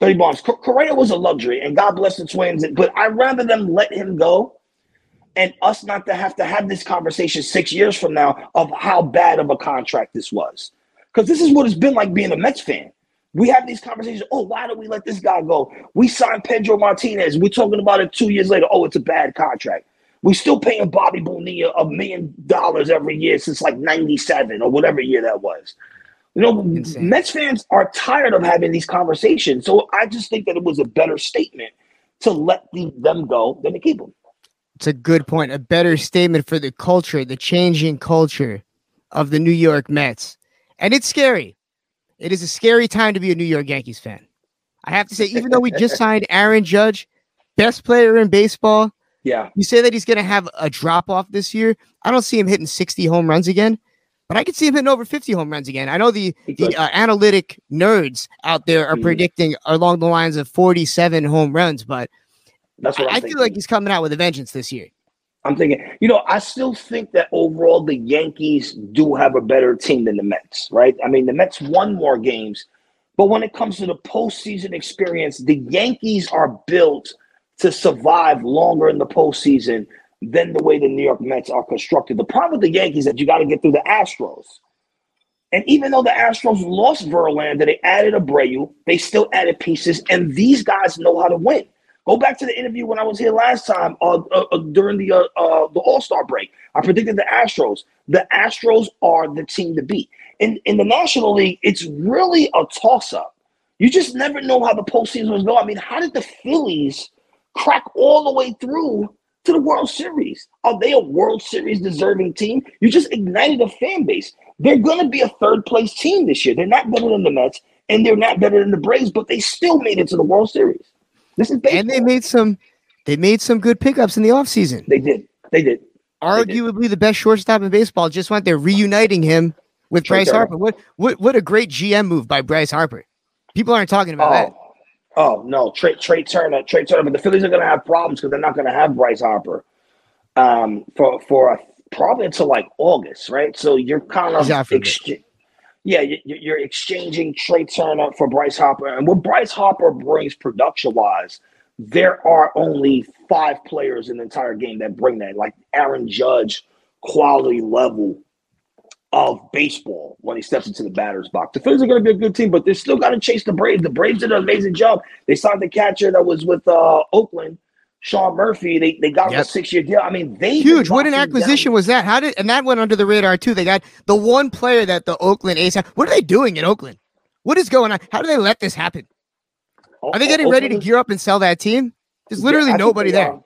30 bombs. Correa was a luxury, and God bless the Twins. But I'd rather them let him go and us not to have to have this conversation six years from now of how bad of a contract this was. Because this is what it's been like being a Mets fan. We have these conversations. Oh, why do we let this guy go? We signed Pedro Martinez. We're talking about it two years later. Oh, it's a bad contract. We're still paying Bobby Bonilla a million dollars every year since like 97 or whatever year that was. You know, Insane. Mets fans are tired of having these conversations. So I just think that it was a better statement to let the, them go than to keep them. It's a good point. A better statement for the culture, the changing culture of the New York Mets. And it's scary. It is a scary time to be a New York Yankees fan. I have to say, even though we just [LAUGHS] signed Aaron Judge, best player in baseball. Yeah. You say that he's going to have a drop off this year. I don't see him hitting 60 home runs again, but I could see him hitting over 50 home runs again. I know the, the uh, analytic nerds out there are mm-hmm. predicting along the lines of 47 home runs, but that's what i feel like he's coming out with a vengeance this year. I'm thinking, you know, I still think that overall the Yankees do have a better team than the Mets, right? I mean, the Mets won more games, but when it comes to the postseason experience, the Yankees are built to survive longer in the postseason than the way the New York Mets are constructed. The problem with the Yankees is that you got to get through the Astros. And even though the Astros lost Verlander, they added Abreu, they still added pieces, and these guys know how to win. Go back to the interview when I was here last time uh, uh, uh during the uh, uh the All Star break. I predicted the Astros. The Astros are the team to beat. In in the National League, it's really a toss up. You just never know how the postseason was going. I mean, how did the Phillies crack all the way through to the World Series? Are they a World Series deserving team? You just ignited a fan base. They're going to be a third place team this year. They're not better than the Mets and they're not better than the Braves, but they still made it to the World Series. This is baseball. And they made some they made some good pickups in the offseason. They did. They did. Arguably they did. the best shortstop in baseball just went there reuniting him with Bryce Harper. Harper. What what what a great GM move by Bryce Harper. People aren't talking about oh. that. Oh no, Trey Trey Turner, Trey Turner, but the Phillies are going to have problems because they're not going to have Bryce Harper um, for for a, probably until like August, right? So you're kind of exchange, yeah, you're exchanging Trey Turner for Bryce Harper, and what Bryce Harper brings production wise, there are only five players in the entire game that bring that, like Aaron Judge quality level of baseball when he steps into the batter's box. The Phillies are going to be a good team, but they're still got to chase the Braves. The Braves did an amazing job. They signed the catcher that was with uh, Oakland Sean Murphy. They they got yep. a six year deal. I mean, they huge. What an acquisition down. was that? How did and that went under the radar too? They got the one player that the Oakland A's have. What are they doing in Oakland? What is going on? How do they let this happen? Are they getting ready to gear up and sell that team? There's literally yeah, nobody there. Are.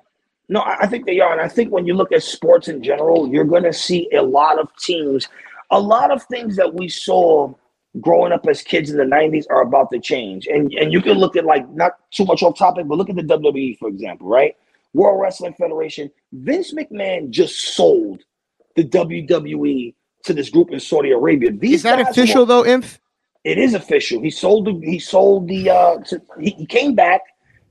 No, I think they are, and I think when you look at sports in general, you're going to see a lot of teams, a lot of things that we saw growing up as kids in the 90s are about to change. And and you can look at like not too much off topic, but look at the WWE, for example, right? World Wrestling Federation. Vince McMahon just sold the WWE to this group in Saudi Arabia. These Is that official though, Inf? It is official. He sold the he sold the uh to, he, he came back,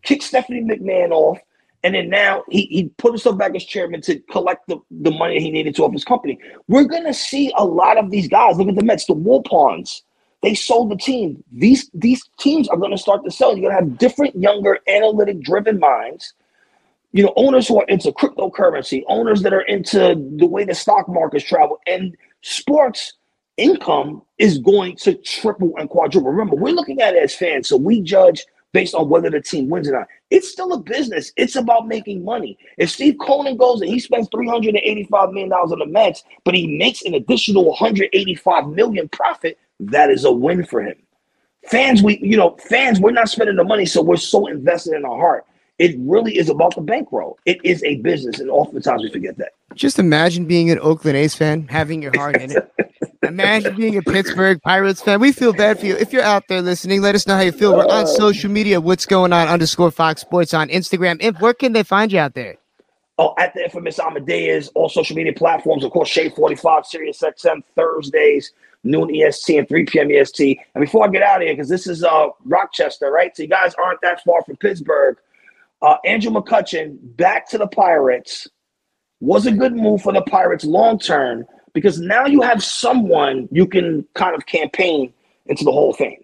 kicked Stephanie McMahon off, and then now he, he put himself back as chairman to collect the, the money he needed to off his company. We're gonna see a lot of these guys. Look at the Mets, the Wilpons. They sold the team. These these teams are going to start to sell. You're going to have different, younger, analytic driven minds. You know, owners who are into cryptocurrency, owners that are into the way the stock markets travel, and sports income is going to triple and quadruple. Remember, we're looking at it as fans, so we judge based on whether the team wins or not. It's still a business. It's about making money. If Steve Cohen goes and he spends $385 million on the Mets, but he makes an additional 185 million profit, that is a win for him. Fans, we you know, fans, we're not spending the money, so we're so invested in our heart. It really is about the bankroll. It is a business, and oftentimes we forget that. Just imagine being an Oakland A's fan, having your heart in it. imagine being a Pittsburgh Pirates fan. We feel bad for you. If you're out there listening, let us know how you feel. We're on social media. What's going on? Underscore Fox Sports on Instagram. And where can they find you out there? Oh, at the infamous Amadeus, all social media platforms, of course, Shade 45, Sirius XM, Thursdays, noon EST and 3 p.m. EST. And before I get out of here, because this is uh Rochester, right? So you guys aren't that far from Pittsburgh. Uh, Andrew McCutchen back to the Pirates was a good move for the Pirates long term because now you have someone you can kind of campaign into the Hall of Fame.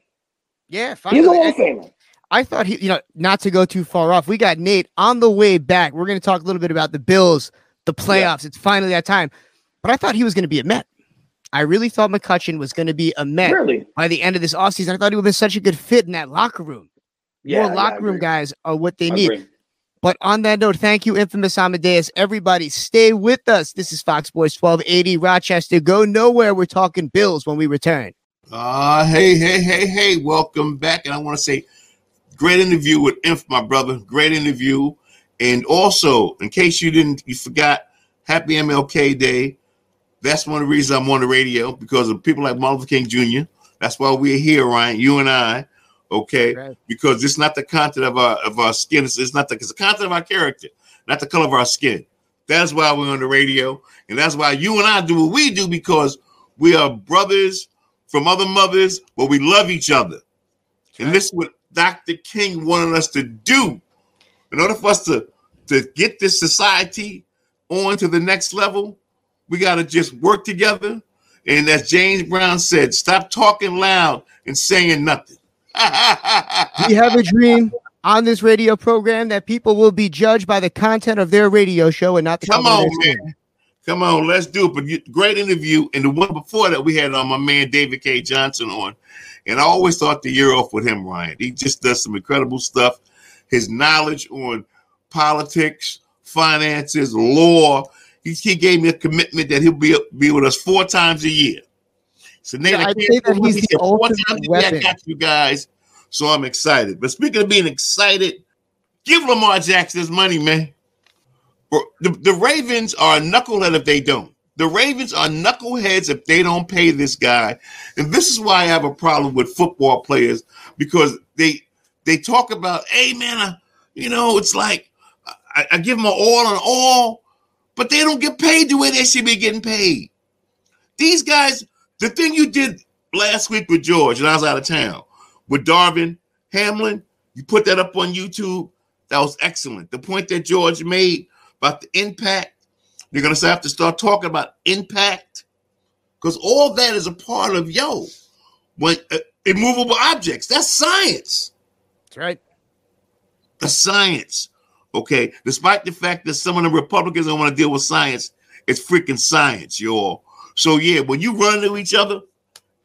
Yeah, finally. he's a Hall of Famer. I thought he, you know, not to go too far off. We got Nate on the way back. We're going to talk a little bit about the Bills, the playoffs. Yeah. It's finally that time. But I thought he was going to be a Met. I really thought McCutchen was going to be a Met really? by the end of this offseason. I thought he would be such a good fit in that locker room. Yeah, More locker yeah, room guys are what they I need. Agree. But on that note, thank you, infamous Amadeus. Everybody, stay with us. This is Fox Sports 1280 Rochester. Go nowhere. We're talking Bills when we return. Uh, hey, hey, hey, hey. Welcome back. And I want to say, great interview with Inf, my brother. Great interview. And also, in case you didn't, you forgot, happy MLK Day. That's one of the reasons I'm on the radio because of people like Martin Luther King Jr. That's why we're here, Ryan. You and I, okay? Right. Because it's not the content of our of our skin. It's, it's not the it's the content of our character, not the color of our skin. That's why we're on the radio, and that's why you and I do what we do because we are brothers from other mothers, but we love each other. And this is what Dr. King wanted us to do in order for us to to get this society on to the next level we got to just work together. And as James Brown said, stop talking loud and saying nothing. We have a dream on this radio program that people will be judged by the content of their radio show and not the come on, man. Come on, let's do it. But great interview. And the one before that, we had on my man David Cay Johnston on. And I always thought the year off with him, Ryan. He just does some incredible stuff. His knowledge on politics, finances, law, he, he gave me a commitment that he'll be be with us four times a year. So Nate, yeah, I, say that he's the a year. I got you guys, so I'm excited. But speaking of being excited, give Lamar Jackson his money, man. The, the Ravens are a knucklehead if they don't. The Ravens are knuckleheads if they don't pay this guy. And this is why I have a problem with football players because they they talk about, hey man, uh, you know, it's like I, I give them all and all, but they don't get paid the way they should be getting paid. These guys, the thing you did last week with George, and I was out of town, with Damar Hamlin, you put that up on YouTube. That was excellent. The point that George made about the impact, you're going to have to start talking about impact because all that is a part of yo, when uh, immovable objects. That's science. That's right. The science. Okay, despite the fact that some of the Republicans don't want to deal with science, it's freaking science, y'all. So yeah, when you run into each other,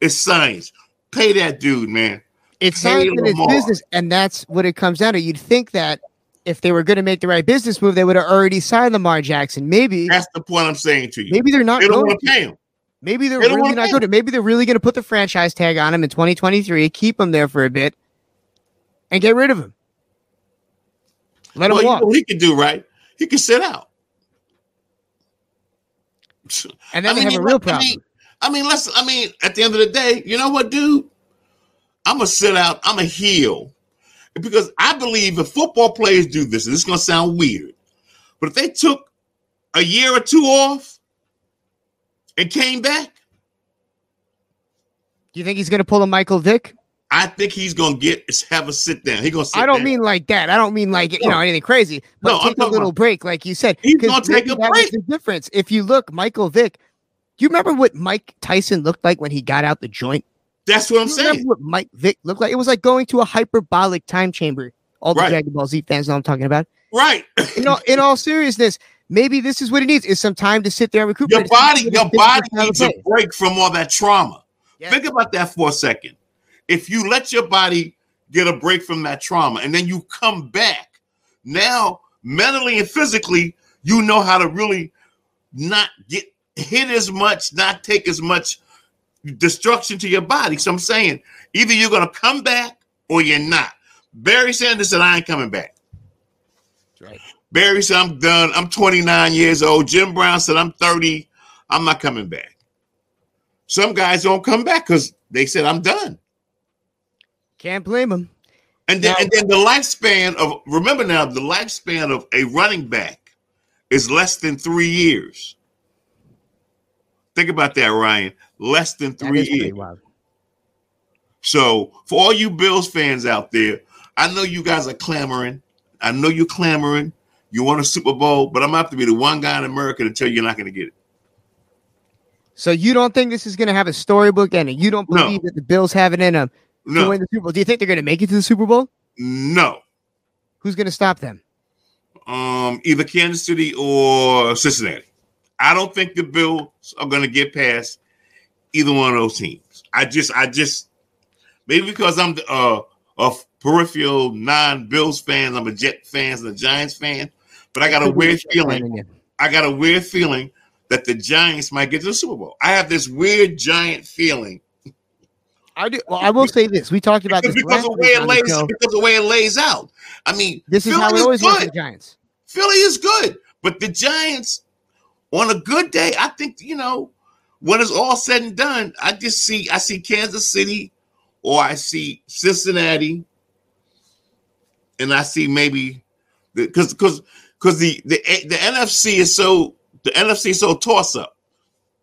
it's science. Pay that dude, man. It's Pay science and it's business, and that's what it comes down to. You'd think that if they were going to make the right business move, they would have already signed Lamar Jackson. Maybe that's the point I'm saying to you. Maybe they're not they going to pay him. Maybe they're they really not going to. Maybe they're really going to put the franchise tag on him in 2023, keep him there for a bit, and get rid of him. Let well, him walk. You know he can do right. He can sit out. [LAUGHS] And then I mean, have a real problem. I mean, I mean, let's. I mean, at the end of the day, you know what, dude? I'm gonna sit out. I'm a heel because I believe if football players do this, and this is gonna sound weird, but if they took a year or two off and came back, do you think he's gonna pull a Michael Vick? I think he's gonna get have a sit down. He gonna. Sit down. I don't down. mean like that. I don't mean like you know anything crazy. But no, take a little about, break, like you said. He's gonna take a break. the difference. If you look, Michael Vick. Do you remember what Mike Tyson looked like when he got out the joint? That's what I'm saying. what Mike Vick looked like? It was like going to a hyperbolic time chamber. All the right. Dragon Ball Z fans know I'm talking about. Right. in all in all seriousness, maybe this is what it needs: is some time to sit there and recuperate. Your body, your body needs a break from all that trauma. Yeah. Think about that for a second if you let your body get a break from that trauma and then you come back, now mentally and physically, you know how to really not get hit as much, not take as much destruction to your body. So I'm saying either you're going to come back or you're not. Barry Sanders said, I ain't coming back. right. Barry said, I'm done. I'm 29 years old. Jim Brown said, I'm 30. I'm not coming back. Some guys don't come back because they said, I'm done. Can't blame him. And then, Now- and then the lifespan of, remember now, the lifespan of a running back is less than three years. Think about that, Ryan. Less than three years. So for all you Bills fans out there, I know you guys are clamoring. I know you're clamoring. You want a Super Bowl, but I'm gonna have to be the one guy in America to tell you you're not gonna get it. So you don't think this is going to have a storybook ending? You don't No. believe that the Bills have it in them to No, win the Super Bowl? Do you think they're going to make it to the Super Bowl? no. Who's going to stop them? Um, either Kansas City or Cincinnati. I don't think the Bills are gonna get past either one of those teams. I just, I just, maybe because I'm uh, a peripheral non-Bills fan, I'm a Jet fan and a Giants fan, but I got a weird feeling. I got a weird feeling that the Giants might get to the Super Bowl. I have this weird giant feeling I do. Well, I will say this: we talked about because, this because of the way it lays show. because the way it lays out. I mean, This is how it always good. the Giants. Philly is good, but the Giants, on a good day, I think you know when it's all said and done, I just see I see Kansas City or I see Cincinnati, and I see maybe because because because the, the the NFC is so the NFC is so toss up.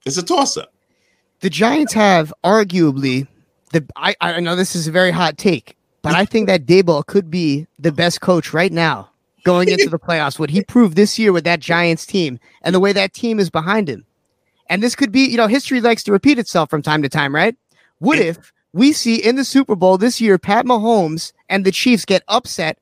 It's a toss up. The Giants have arguably the. I, I know this is a very hot take, but I think that Daboll could be the best coach right now going into the playoffs. What he [LAUGHS] proved this year with that Giants team and the way that team is behind him, and this could be, you know, history likes to repeat itself from time to time, right? What if we see in the Super Bowl this year Pat Mahomes and the Chiefs get upset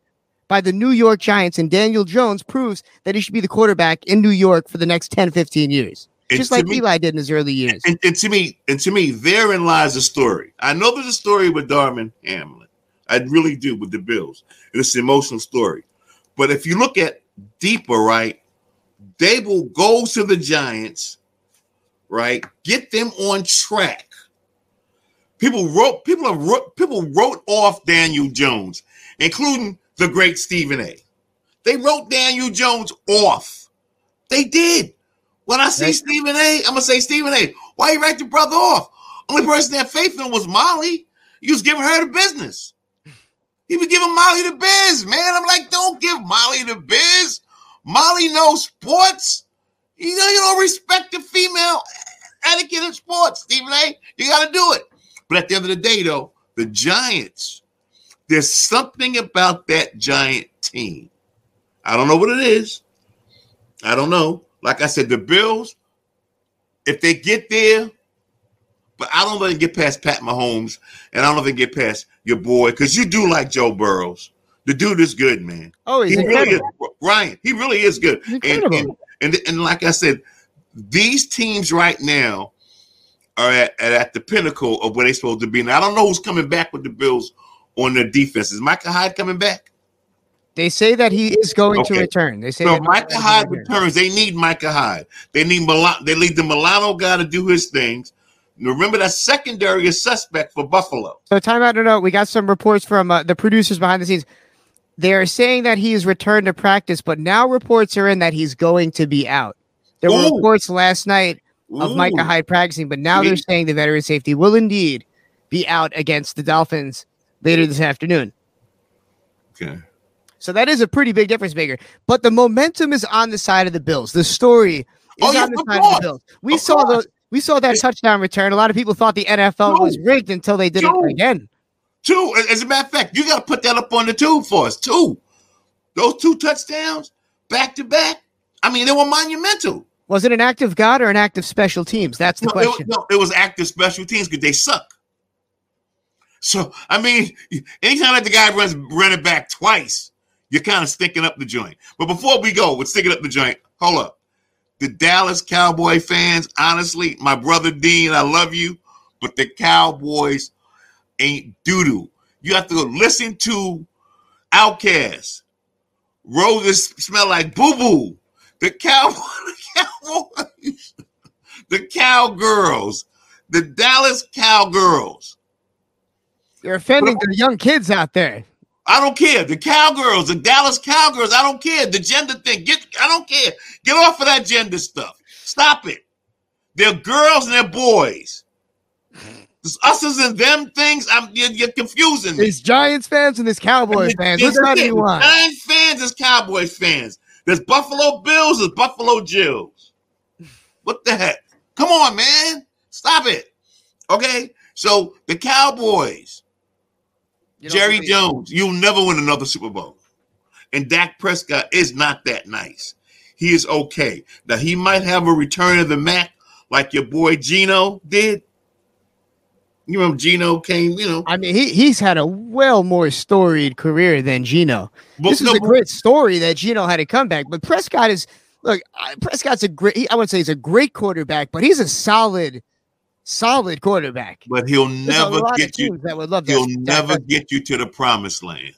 by the New York Giants and Daniel Jones proves that he should be the quarterback in New York for the next 10, 15 years. Just like me- Eli did in his early years. And, and to me, and to me, therein lies the story. I know there's a story with Damar Hamlin. I really do with the Bills. And it's an emotional story. But if you look at deeper, right, they will go to the Giants, right? Get them on track. People wrote, people have wrote, people wrote off Daniel Jones, including the great Stephen A. They wrote Daniel Jones off. They did. When I see. Stephen A, I'm gonna say Stephen A. Why you write your brother off? Only person that faith in was Molly. You was giving her the business. He was giving Molly the biz, man. I'm like, don't give Molly the biz. Molly knows sports. You know, you don't respect the female etiquette in sports, Stephen A. You got to do it. But at the end of the day, though, the Giants, there's something about that Giant team. I don't know what it is. I don't know. Like I said, the Bills, if they get there, but I don't if they get past Pat Mahomes, and I don't if they get past your boy, because you do like Joe Burrows. The dude is good, man. Oh, he's He really is, incredible. Ryan. He really is good. He's And, incredible. and, and and like I said, these teams right now are at, at, at the pinnacle of where they're supposed to be. Now I don't know who's coming back with the Bills on their defense. Is Micah Hyde coming back? They say that he is going to return. They say So Micah Hyde returns. They need Micah Hyde. They need Milan. They need the Milano guy to do his things. Remember that secondary is suspect for Buffalo. So time out. No, no. We got some reports from uh, the producers behind the scenes. They are saying that he's returned to practice, but now reports are in that he's going to be out. There were Ooh. reports last night of Ooh. Micah Hyde practicing, but now they're saying the veteran safety will indeed be out against the Dolphins later this afternoon. Okay. So that is a pretty big difference maker. But the momentum is on the side of the Bills. The story is Oh, yeah, on the side course. of the Bills. We Of saw the we saw that touchdown return. A lot of people thought the NFL was rigged until they did Joe. it again. Two. As a matter of fact, you got to put that up on the tube for us. Two. Those two touchdowns back to back. I mean, they were monumental. Was it an act of God or an act of special teams? That's the No, it, was, question. no, it was active special teams because they suck. So I mean, anytime that the guy runs run it back twice, you're kind of sticking up the joint. But before we go with sticking up the joint, hold up. The Dallas Cowboy fans, honestly, my brother Dean, I love you, but the Cowboys ain't doo doo. You have to go listen to OutKast. Roses smell like boo boo. The cowboy, [LAUGHS] the cowboys, the cowgirls, the Dallas Cowgirls. You're offending the young kids out there. I don't care. The cowgirls, the Dallas cowgirls, I don't care. The gender thing, get I don't care. Get off of that gender stuff. Stop it. They're girls and they're boys. This us's and them things, I'm you're, you're confusing me. There's Giants fans and there's Cowboys fans. One do you want? Giants fans is Cowboys fans. There's Buffalo Bills, there's Buffalo Jills. What the heck? Come on, man. Stop it. Okay. So the Cowboys, Jerry Jones, you'll never win another Super Bowl. And Dak Prescott is not that nice. He is okay. Now he might have a return of the Mac like your boy Geno did. You remember Geno came, you know. I mean, he he's had a well more storied career than Geno. but- this is a great story that Geno had a comeback, but Prescott is look. Prescott's a great. He, I wouldn't say he's a great quarterback, but he's a solid, solid quarterback. but he'll never get you. that would love. He'll never get you to the promised land.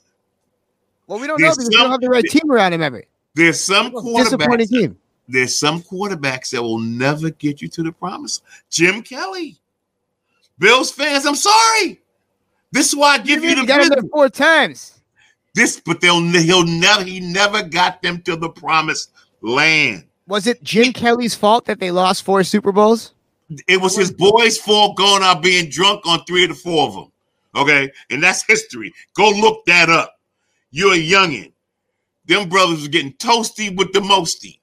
well, we don't know there's because we don't have the right team around him ever. There's some Disappointing quarterbacks. team. There's some quarterbacks that will never get you to the promise. Jim Kelly, Bills fans. I'm sorry. This is why I give you the He got him four times. this, but they'll he'll never he never got them to the promised land. Was it Jim Kelly's fault that they lost four Super Bowls? It was his boys' fault going out being drunk on three of the four of them. Okay, and that's history. Go look that up. You're a youngin. Them brothers were getting toasty with the mosty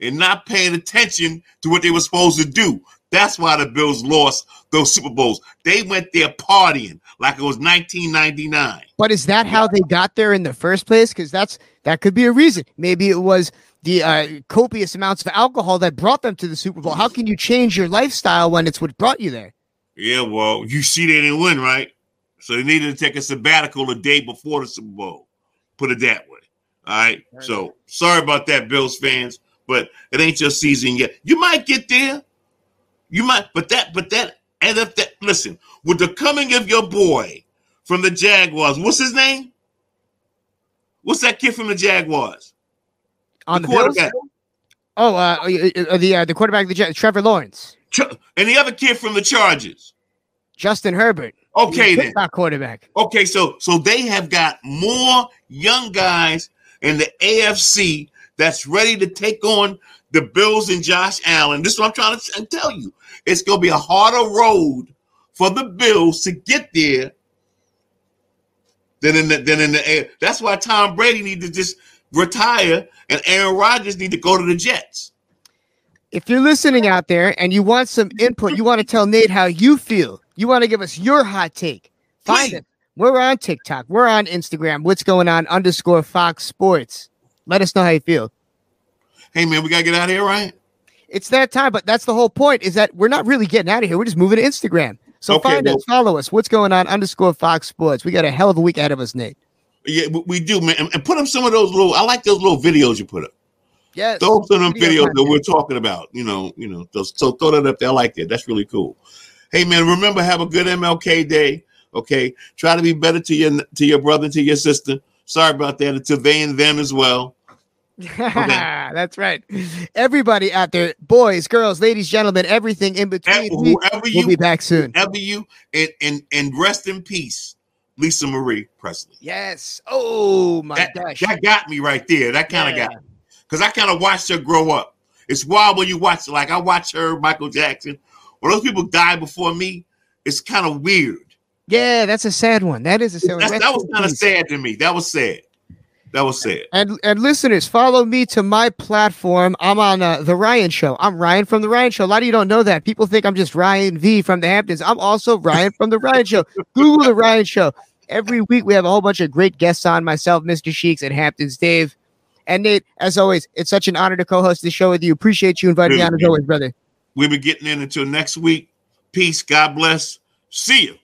and not paying attention to what they were supposed to do. That's why the Bills lost those Super Bowls. They went there partying like it was 1999. But is that how they got there in the first place? Because that's that could be a reason. Maybe it was the uh, copious amounts of alcohol that brought them to the Super Bowl. How can you change your lifestyle when it's what brought you there? Yeah, well, you see they didn't win, right? So they needed to take a sabbatical a day before the Super Bowl. Put it that way. All right. So sorry about that, Bills fans, but it ain't your season yet. You might get there. You might, but that, but that, and if that, listen, with the coming of your boy from the Jaguars, what's his name? What's that kid from the Jaguars? On the, The Bills? quarterback. Oh, uh, uh, uh, the uh, the quarterback, of the Jets, Trevor Lawrence, And the other kid from the Chargers. Justin Herbert. Okay, then. Quarterback. Okay, so so they have got more young guys in the AFC that's ready to take on the Bills and Josh Allen. This is what I'm trying to tell you. It's going to be a harder road for the Bills to get there than in the than in the air. That's why Tom Brady need to just retire and Aaron Rodgers need to go to the Jets. If you're listening out there and you want some input, you want to tell Nate how you feel, you want to give us your hot take, find Please. it. We're on TikTok. We're on Instagram. What's going on? Underscore Fox Sports. Let us know how you feel. Hey man, we gotta get out of here, right? It's that time, but that's the whole point is that we're not really getting out of here. We're just moving to Instagram. So Okay, find well- us, follow us. What's going on? Underscore Fox Sports. We got a hell of a week ahead of us, Nate. Yeah, we- we do, man. And- And put up some of those little. I like those little videos you put up. Yes. throw some of them videos that we're talking about. You know, you know. Those, so throw that up there. I like that. That's really cool. Hey man, remember have a good MLK day. Okay, try to be better to your to your brother to your sister. Sorry about that. And to they and them as well. [LAUGHS] That's right. Everybody out there, boys, girls, ladies, gentlemen, everything in between. And whoever will you, be back soon. whoever you, and and and rest in peace, Lisa Marie Presley. Yes. Oh my That, gosh. that got me right there. That kind of Yeah. got me because I kind of watched her grow up. It's wild when you watch like I watch her, Michael Jackson. When those people die before me, it's kind of weird. Yeah, that's a sad one. That is a sad one. That was kind of sad to me. That was sad. That was sad. And and listeners, follow me to my platform. I'm on uh, the Ryan Show. I'm Ryan from the Ryan Show. A lot of you don't know that. People think I'm just Ryan V from the Hamptons. I'm also Ryan from the Ryan Show. [LAUGHS] Google the Ryan Show. Every week we have a whole bunch of great guests on. Myself, Mr. Sheeks, and Hamptons Dave. And Nate, as always, it's such an honor to co-host the show with you. Appreciate you inviting me on as Really, always, brother. We'll be getting in until next week. Peace. God bless. See you.